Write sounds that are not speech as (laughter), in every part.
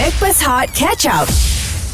Backpass Hot Catch Up.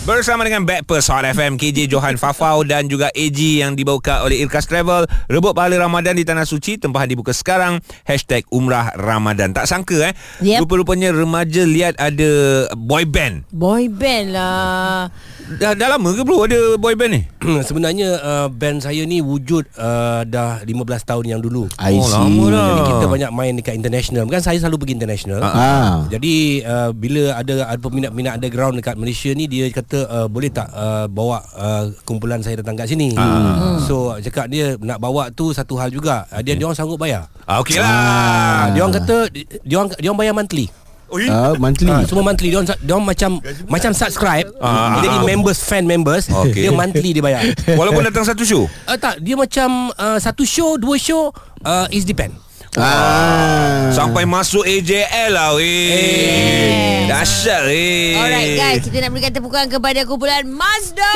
Bersama dengan Backpers Hot FM KJ Johan Fafau dan juga AG yang dibawakan oleh Irkas Travel. Rebut pahala Ramadan di Tanah Suci Tempahan dibuka sekarang. Hashtag Umrah Ramadan. Tak sangka eh? Yep. Rupa-rupanya remaja lihat ada boy band. Boy band lah Dah, dah lama ke bro ada boy band ni? (clears throat) Sebenarnya uh, band saya ni wujud uh, dah 15 tahun yang dulu. I Oh, see. lama dah. Jadi kita banyak main dekat international. Kan saya selalu pergi international. Ah. Jadi uh, bila ada ada peminat-peminat underground dekat Malaysia ni dia kata uh, boleh tak uh, bawa uh, kumpulan saya datang kat sini. Ah. So cakap dia nak bawa tu satu hal juga. Uh, dia dia orang sanggup bayar. Ah, Okey lah Ah, dia orang kata dia orang dia orang bayar monthly. Oh? Ah, monthly. Ha, semua monthly dia orang dia orang macam macam subscribe. Ah. Jadi members fan members (laughs) Okey. dia monthly dia bayar. (laughs) Walaupun datang satu show Uh, tak, dia macam uh, satu show, dua show, uh, is depend. Ah. Sampai masuk AJL lah weh Eh. Dahsyat weh Alright guys Kita nak berikan tepukan kepada kumpulan Mazda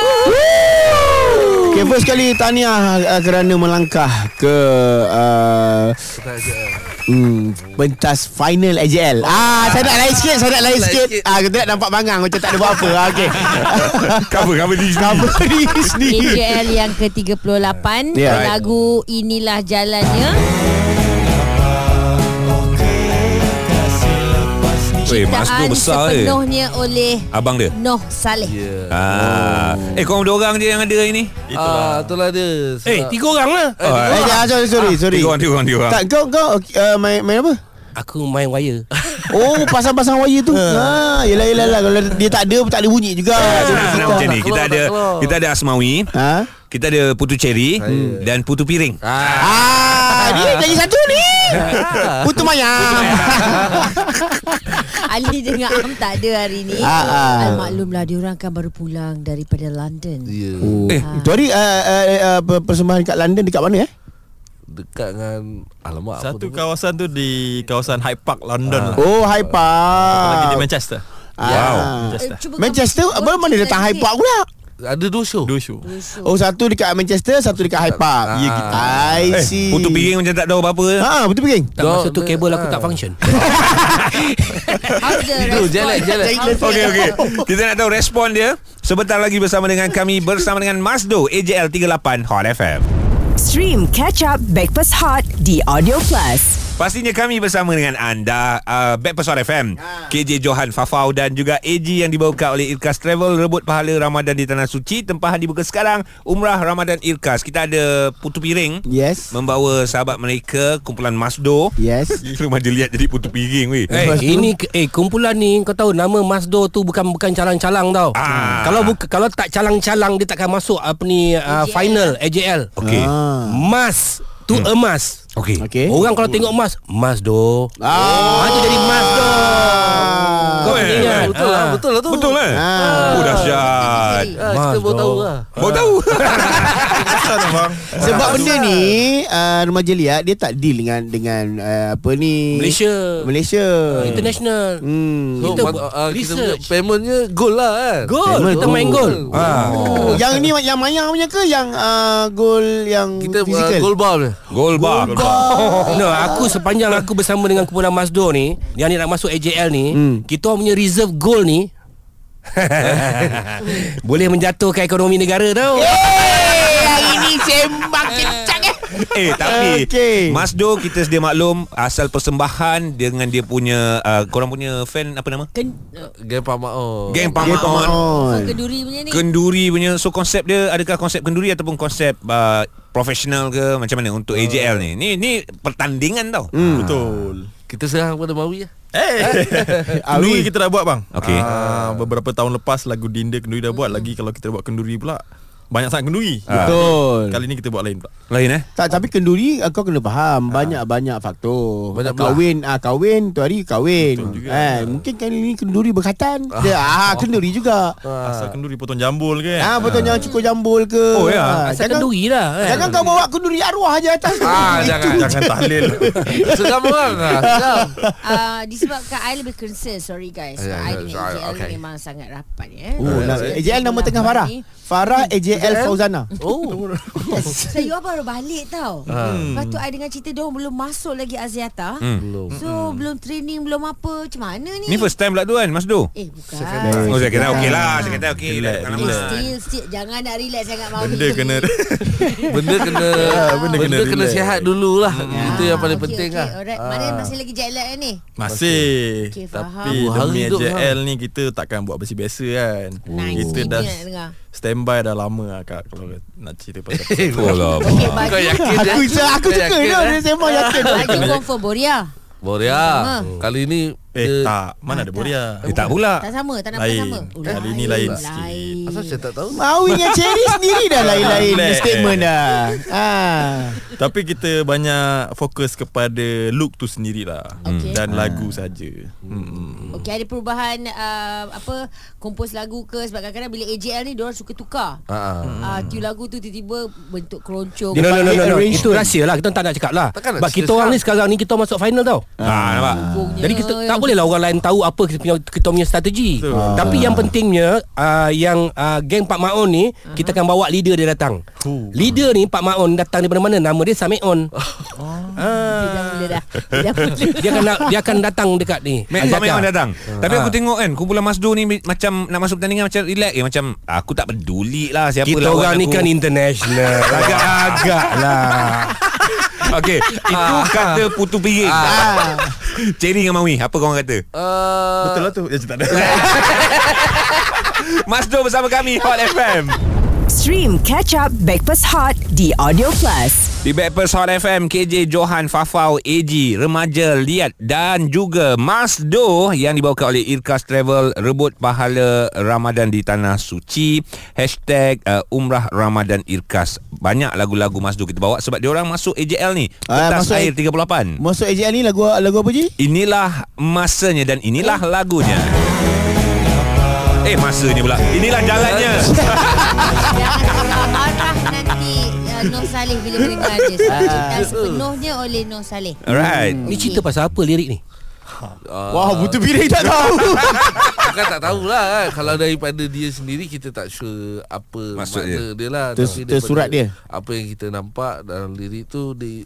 Okay, first kali tahniah uh, kerana melangkah ke uh, hmm, pentas final AJL. Ah, saya nak lain sikit, saya nak lain sikit. Ah, kita nak nampak bangang macam tak ada buat apa. Ah, okey. (laughs) Cover cover di sini Cover di sini. AJL yang ke-38 Ya. Lagu Inilah Jalannya Mas tu Ciptaan besar eh sepenuhnya oleh Abang dia Noh Saleh Ah. Eh korang dua orang je yang ada hari ni Ah, itulah dia. Eh, tiga orang lah. Oh, Eh, jangan, sorry, sorry, sorry. Tiga orang, tiga orang, tiga orang. Tak, kau, kau uh, main, main apa? Aku main wire. (laughs) Oh, pasang-pasang wire tu. Ha, yelah, yelah, yelah. Kalau dia tak ada, tak ada bunyi juga. Kita- nah, macam ni Kita ada. Kita ada Asmawi Ha? Kita ada Putu Cherry Dan Putu Piring Ah, dia lagi satu ni. (laughs) Putu mayang. (laughs) Ali dengan Am tak ada hari ni Ah, ah. Al-maklumlah Diorang kan baru pulang Daripada London Ya. Oh. Eh. Tu hari uh, uh, uh, per- persembahan kat London dekat mana eh? Dekat dengan alamak Satu apa tu? kawasan tu di kawasan Hyde Park London lah. Oh, Hyde Lagi di Park. Manchester. Ah. Manchester. Eh, Manchester, kau- apa mana datang Hyde Park pula? Ada dua show. Dua show. Oh, satu dekat Manchester, satu dekat Hyde Park. Ya, gitu. I Eh see. Putu Piring macam tak tahu apa-apa Ha, betul piring. Tak masa tu kabel aku ah. tak function. (laughs) How's the Itu, response? jelek, jelek. How's the- Okey okey. Kita nak tahu respon dia sebentar lagi bersama dengan kami bersama dengan Masdo AJL 38 Hot FM. Stream Catch Up Backpass Hot di Audio Plus. Pastinya kami bersama dengan anda uh, Hot FM KJ Johan Fafau dan juga AG yang dibawakan oleh Irkas Travel Rebut pahala Ramadan di Tanah Suci Tempahan dibuka sekarang Umrah Ramadan Irkas Kita ada Putu Piring Yes. Membawa sahabat mereka Kumpulan Masdo Yes. (laughs) Remaja lihat jadi Putu Piring weh Eh, Lepas tu? ini eh kumpulan ni kau tahu nama Masdo tu bukan bukan calang-calang tau. Ah. Kalau buka, kalau tak calang-calang dia takkan masuk apa ni uh, AJL. final AJL. Okey Ah. Mas tu emas. Okey Okey. Orang kalau tengok emas, Masdo. Ah, tu jadi Masdo. Kau Eh, ingat? Betul lah, Ah. betul lah tu. Betul lah Ah. Oh dahsyat Ah, kita baru tahu lah. Baru tahu (laughs) Sebab benda ni uh, remaja liat dia tak deal dengan dengan uh, apa ni Malaysia. Malaysia. International. Hmm. So, Kita buat kita punya research. paymentnya gold lah kan. Gol, Payment kita goal. main gol. Ah. Oh, yang ni yang mayang punya ke yang uh, gol yang Kita uh, fizikal? gold bar ni. Goal bar No, aku sepanjang aku bersama dengan kumpulan Masdo ni, yang ni nak masuk AJL ni, Hmm. kita orang punya reserve goal ni (laughs) (laughs) boleh menjatuhkan ekonomi negara tau. Sembang kencang eh. Eh tapi Okey. Masdo kita sedia maklum Asal persembahan Dengan dia punya uh, Korang punya fan Apa nama? Ken, Geng Pak Mao. Geng Pamaon pemaon. Keduri punya ni Kenduri punya So konsep dia Adakah konsep kenduri Ataupun konsep uh, Profesional ke Macam mana Untuk AJL ni Ni ni pertandingan tau Hmm. Betul. Kita serang kepada Mawi lah. Eh, (laughs) Awi. kenduri kita dah buat bang. Okey. Ah, beberapa tahun lepas lagu Dinda kenduri dah buat lagi kalau kita buat kenduri pula banyak sangat kenduri. Ah. Betul. Kali ni kita buat lain pula. Lain eh Tak tapi kenduri kau kena faham banyak-banyak faktor. Banyak kahwin ah kahwin tu hari kahwin. Juga. Eh mungkin kali ni kenduri berkatan. Dia ah kenduri juga. Asal kenduri potong jambul kan. Ah betul jangan cukup jambul ke. Oh, ya. Ah, Asal kenduri lah kan. jangan kau bawa kenduri arwah aja atas. Ah, jangan. Jangan tahlil. (laughs) Seram orang lah. Uh, Disebabkan I lebih concern Sorry guys Ya, I ya, dengan AJL okay. memang sangat rapat ya Oh, Uh, AJL nama tengah Farah. Farah AJL Fauzana. Oh. (laughs) Saya baru balik tau. Hmm. Lepas tu I dengan cerita dia belum masuk lagi Aziata. Belum. So belum training belum apa. Macam mana ni? Ni first time pula tu kan Mas Do Eh bukan. Oh saya kata okey lah Saya kata okey Eh, still, still Jangan nak relax sangat mau (laughs) (laughs) Benda kena Benda kena benda benda, kena kena, relax. sihat dululah. Itu yang paling okay, penting okay. lah. Alright. Ah. Mana masih lagi jet lag ni? Masih Okey, Tapi demi AJL ni Kita takkan buat biasa-biasa kan Nice. Kita dah. Standby dah lama lah kak Kalau nak cerita pasal (laughs) Oh lah. Kau yakin Aku eh? aku suka yakin, dia eh? dia sembang yakin. (laughs) Baju confirm Boria. Boria. Sama. Kali ni Eh dia- tak Mana ada Boria Eh tak pula Tak sama, tak nak Lain. sama. Kali ni lain sikit. Lain. Asal saya tak tahu? Maui dengan Cherry sendiri dah lain-lain statement dah. (laughs) Ah. Tapi kita banyak fokus kepada look tu sendirilah Okey. Dan lagu saja. Hmm. Okey, ada perubahan uh, apa kompos lagu ke sebab kadang-kadang bila AJL ni diorang suka tukar. Ha ah. Uh, tune lagu tu tiba-tiba bentuk keroncong. No, no, no, no, no. Itu rahsia lah Kita tak nak cakap lah Sebab kita orang ni sekarang. ni Kita masuk final tau Ah, nampak Jadi kita tak yang- boleh lah orang lain tahu apa kita punya, kita punya strategi. Betul. Tapi yang pentingnya uh, yang uh, geng Pak Maon ni uh-huh. kita akan bawa leader dia datang. Leader ni Pak Maon datang daripada mana? Nama dia Sameon. (laughs) Dah. Dia dah mula. (laughs) Dia akan dia akan datang dekat ni. Mek Pak memang datang Tapi aku tengok kan Kumpulan Masdo ni Macam nak masuk pertandingan Macam relax eh, Macam Aku tak peduli lah Siapa Kita lawan orang ni aku. kan international. (laughs) Agak-agak lah. Okey Itu kata putu piring. Ah. Cherry dengan Mawi Apa korang kata? Uh, Betul lah tu Ya tak ada Masdo bersama kami Hot FM Stream Catch Up Backpass Hot di Audio Plus. Di Backpast Hot FM KJ Johan Fafau AG Remaja Liat Dan juga Masdo Yang dibawakan oleh Irkas Travel Rebut pahala Ramadan di Tanah Suci. Hashtag uh, Umrah Ramadan Irkas. Banyak lagu-lagu Masdo kita bawa Sebab diorang masuk AJL ni. Ah, Pentas masuk air 38 Masuk AJL ni lagu lagu apa Ji? Inilah masanya dan inilah lagunya Eh masanya pula. Inilah jalannya. Marah (laughs) nanti uh, Saleh bila mendengar dia. Cerita sepenuhnya oleh Noh Saleh. Alright Ni cerita pasal apa lirik ni? Wah, butuh piring tak tahu. (laughs) Kan tak tahulah kan. Kalau daripada dia sendiri Kita tak sure Apa Maksud makna dia, lah. Ter- Tapi tersurat dia. Apa yang kita nampak Dalam lirik tu Dia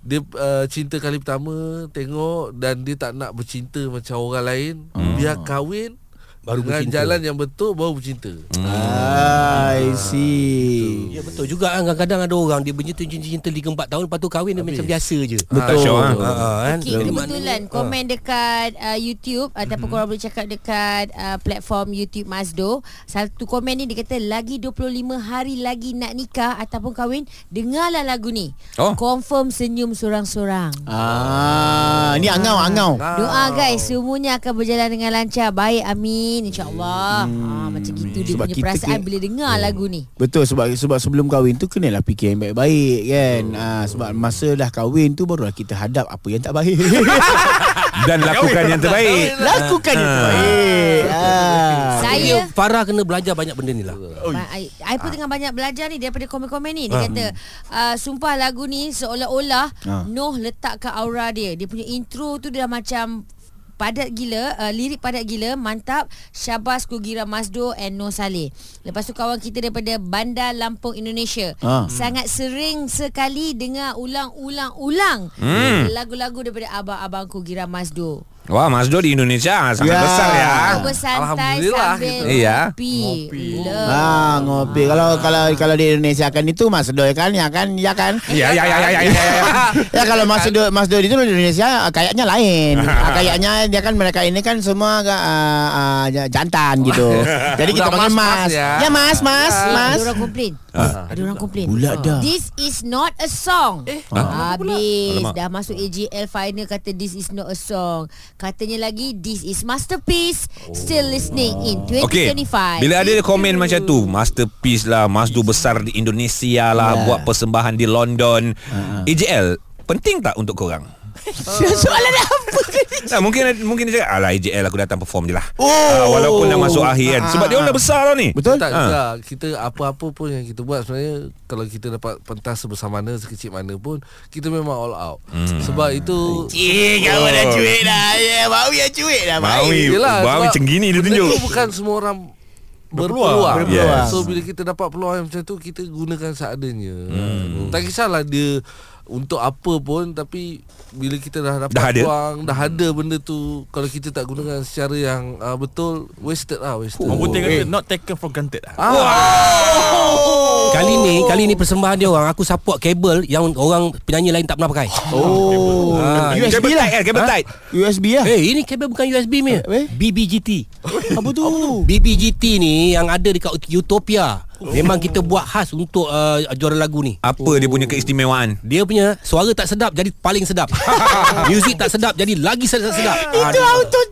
dia uh, cinta kali pertama Tengok Dan dia tak nak bercinta Macam orang lain. Biar kahwin Baru Dengan bercinta. jalan yang betul Baru bercinta Ah, I see. Ya betul juga kan Kadang-kadang ada orang Dia bercinta-cinta 3-4 tahun Lepas tu kahwin dia macam biasa je Betul. Syok, ah. Ha, ha, kan? Okay, kebetulan komen dekat uh, YouTube ataupun korang boleh cakap dekat uh, platform YouTube Mazdo. Satu komen ni dia kata lagi 25 hari lagi nak nikah ataupun kahwin, dengarlah lagu ni. Oh. Confirm senyum sorang-sorang. Ah, ni angau angau. Doa guys Semuanya akan berjalan dengan lancar Baik amin InsyaAllah hmm, ha, Macam gitu dia Sebab punya perasaan ke- Bila dengar lagu ni Betul sebab sebab sebelum kahwin tu kenalah fikir yang baik-baik kan. Ah sebab masa dah kahwin tu barulah kita hadap apa yang tak baik. (laughs) Dan lakukan yang terbaik Lakukan yang terbaik. Ah. Saya Farah kena belajar banyak benda ni lah I, I pun tengah banyak belajar ni daripada komen-komen ni. Dia kata uh, sumpah lagu ni seolah-olah Ah. Noh letakkan aura dia. Dia punya intro tu dah macam padat gila uh, lirik padat gila mantap Syabas Kugira Masdo and Noh Saleh lepas tu kawan kita daripada Bandar Lampung Indonesia Ah. sangat sering sekali dengar ulang-ulang-ulang Hmm. lagu-lagu daripada abang-abang Kugira Masdo Wah Masdo di Indonesia Sangat Ya. besar ya bersantai Alhamdulillah kita. Iya. ngopi. Love. Ah ngopi kalau kalau kalau di Indonesia kan itu Mas Do kan ya kan ya kan Ya ya ya ya ya, ya, ya. (laughs) ya kalau Mas Do Mas Do itu di Indonesia ah, kayaknya lain (laughs) Ah, kayaknya dia kan mereka ini kan semua uh, uh, jantan gitu (laughs) jadi kita panggil Mas ya. ya Mas Mas Mas Ada orang komplain. Ada orang komplain. Pula dah. This is not a song. Eh, habis dah masuk AJL final kata this is not a song. Katanya lagi this is masterpiece. Still listening in Okey 2025. Bila ada komen macam tu Masterpiece lah Masdo besar di Indonesia lah Ya. Buat persembahan di London AJL Penting tak untuk korang? Soalan apa Nah, mungkin mungkin dia cakap Alah AJL aku datang perform je lah Oh. Ah, Walaupun dah masuk akhir kan Sebab dia orang dah besar tau ni betul Tak Ha. juga Kita apa-apa pun yang kita buat Sebenarnya Kalau kita dapat pentas sebesar mana Sekecil mana pun Kita memang all out Hmm. Sebab itu Eh, kau dah cuit dah. Ya, bau yang cuit dah. Maui Yelah, Maui sebab macam gini dia tunjuk tu bukan semua orang berpeluang. Berpeluang. So bila kita dapat peluang macam tu kita gunakan seadanya. Hmm. Tak kisahlah dia untuk apa pun tapi bila kita dah dapat Dah ada. peluang, dah ada benda tu kalau kita tak gunakan secara yang uh, betul wasted lah wasted. Orang putih kata not taken for granted lah. Kali ni Kali ni persembahan dia orang Aku support kabel Yang orang penyanyi lain tak pernah pakai. Oh. Ah, USB Kabel lah. kan Kabel tight? USB lah. Eh ini kabel bukan USB ni Eh? BBGT Apa tu? BBGT ni Yang ada dekat Utopia Memang kita buat khas Untuk uh, juara lagu ni. Apa dia punya keistimewaan? Dia punya Suara tak sedap Jadi paling sedap. (laughs) Music tak sedap Jadi lagi sedap, sedap. Itu auto (laughs)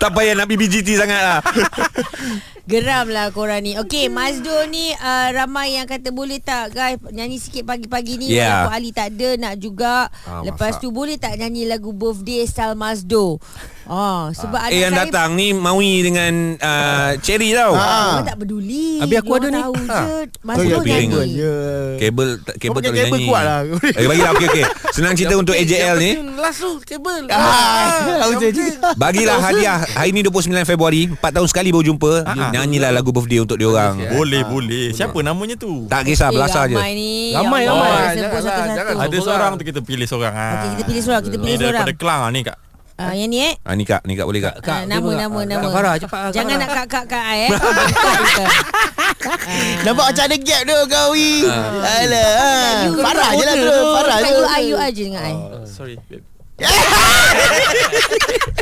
Tak payah nak BBGT sangat lah. (laughs) Geram lah korang ni. Okay Mazdo ni uh, Ramai yang kata Boleh tak guys Nyanyi sikit pagi-pagi ni? Yeah. Walaupun Ali tak ada Nak juga. Ah, Lepas masak. tu boleh tak Nyanyi lagu birthday Style Mazdo Ah, Sebab Eh anak yang saya datang ni Maui dengan uh, Cherry tau Orang tak peduli Habis aku ada ni. tahu Ha. je Kau nyanyi piring Ya Kabel tak- Kabel tak kabel nyanyi kuat lah. Eh bagilah okey okey Senang cerita untuk AJL ni Last tu kabel. Ah, penting. Bagilah hadiah Hari ni 29 Februari 4 tahun sekali baru jumpa Ah. Nyanyilah lagu birthday untuk dia orang Boleh boleh. Siapa namanya tu? Tak kisah Eh, Belasah je ramai ni Ramai, Ya ramai. Ada Seorang. tu kita pilih seorang. ah. Okey, kita pilih seorang Kita pilih seorang daripada Kelang ah, ni kak. Ah, Yang ni eh Ah, ni kak, ni kak boleh kak. Ah, nama dia nama pun- nama. Kak Farah cepat Kak Jangan Farah. nak kak-kak kak I eh. Bukan. (laughs) Nampak macam ada gap tu kau Wi Alah ah. Farah je lah tu Farah je You I you I je dengan I. Uh, sorry babe. (laughs)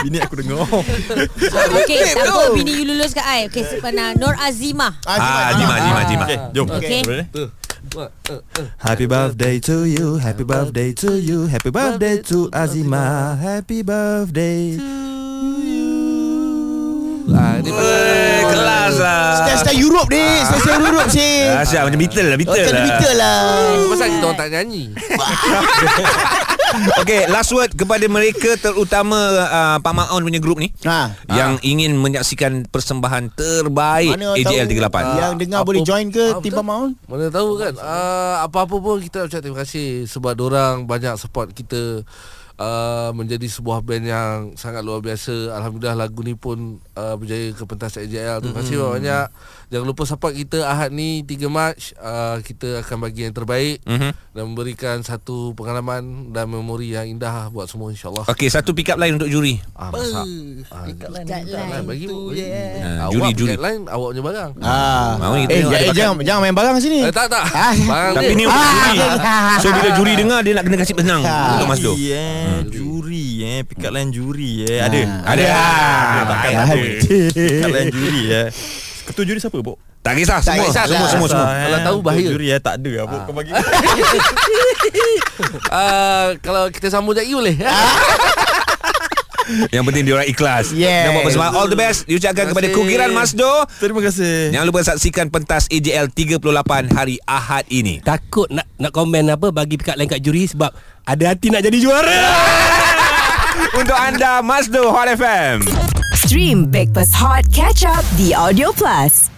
Bini aku dengar. Okey, tak apa bini you lulus kat I. Okey, sebenarnya Nur Azimah. Ah, Jima, Jima, Jima. Okey, jom. Okey. Boleh? Happy birthday to you, happy birthday to you, happy birthday to Azima, happy birthday to you. Ah, kelas lah. Style-style Europe ni. Style-style Europe sih Asyik macam Beatle lah, Beatle Macam lah. Beatle lah. Pasal kita orang tak nyanyi (laughs) Okey, last word kepada mereka terutama uh, Pak Maon punya grup ni. Ha. Yang ingin menyaksikan persembahan terbaik Mana AJL tahu 38. Yang dengar Apa- boleh join ke Ah, Tim betul. Pamaun Mana tahu kan. Uh, Apa-apa pun kita nak ucap terima kasih Sebab orang banyak support kita uh, Menjadi sebuah band yang Sangat luar biasa Alhamdulillah lagu ni pun uh, Berjaya ke pentas AJL Terima kasih Mm-hmm. banyak Jangan lupa support kita Ahad ni 3 Mac uh, Kita akan bagi yang terbaik Mhm. Dan memberikan satu pengalaman Dan memori yang indah Buat semua insyaAllah Okey, satu pick up line untuk juri. Ah, masak. Ah, Kat line line. bagi bagi. Ah, Awak juri, pick juri. up line awak punya barang. Ah. Mau kita Eh, tengok ja- ada eh jangan jangan main barang sini. Eh, tak tak. Ah. Barang Tapi dia. ni untuk juri. (laughs) So bila juri dengar dia nak kena kasih penang Ah. untuk Mas Do. Juri eh, juri eh, pick up line juri eh. Ada. Ada. Ah, takkan Ah, ada. ada. Pick up line juri eh. Ketua juri siapa, Bok? Tak kisah Tak semua. kisah, Semua semua semua. Kisah, Kalau tahu bahaya. Ketua Juri eh tak ada apa kau bagi. (laughs) Ah, kalau kita sambung lagi boleh. (laughs) Yang penting dia orang ikhlas. Yes. Dan buat persembahan all the best diucapkan kepada kasih. Kukiran Mas Do. Terima kasih. Jangan lupa saksikan pentas AJL 38 hari Ahad ini. Takut nak nak komen apa Bagi up line kat juri Sebab ada hati nak jadi juara (laughs) Untuk anda Mas Do Hot FM. Stream Breakfast Hot Catch Up di Audio Plus.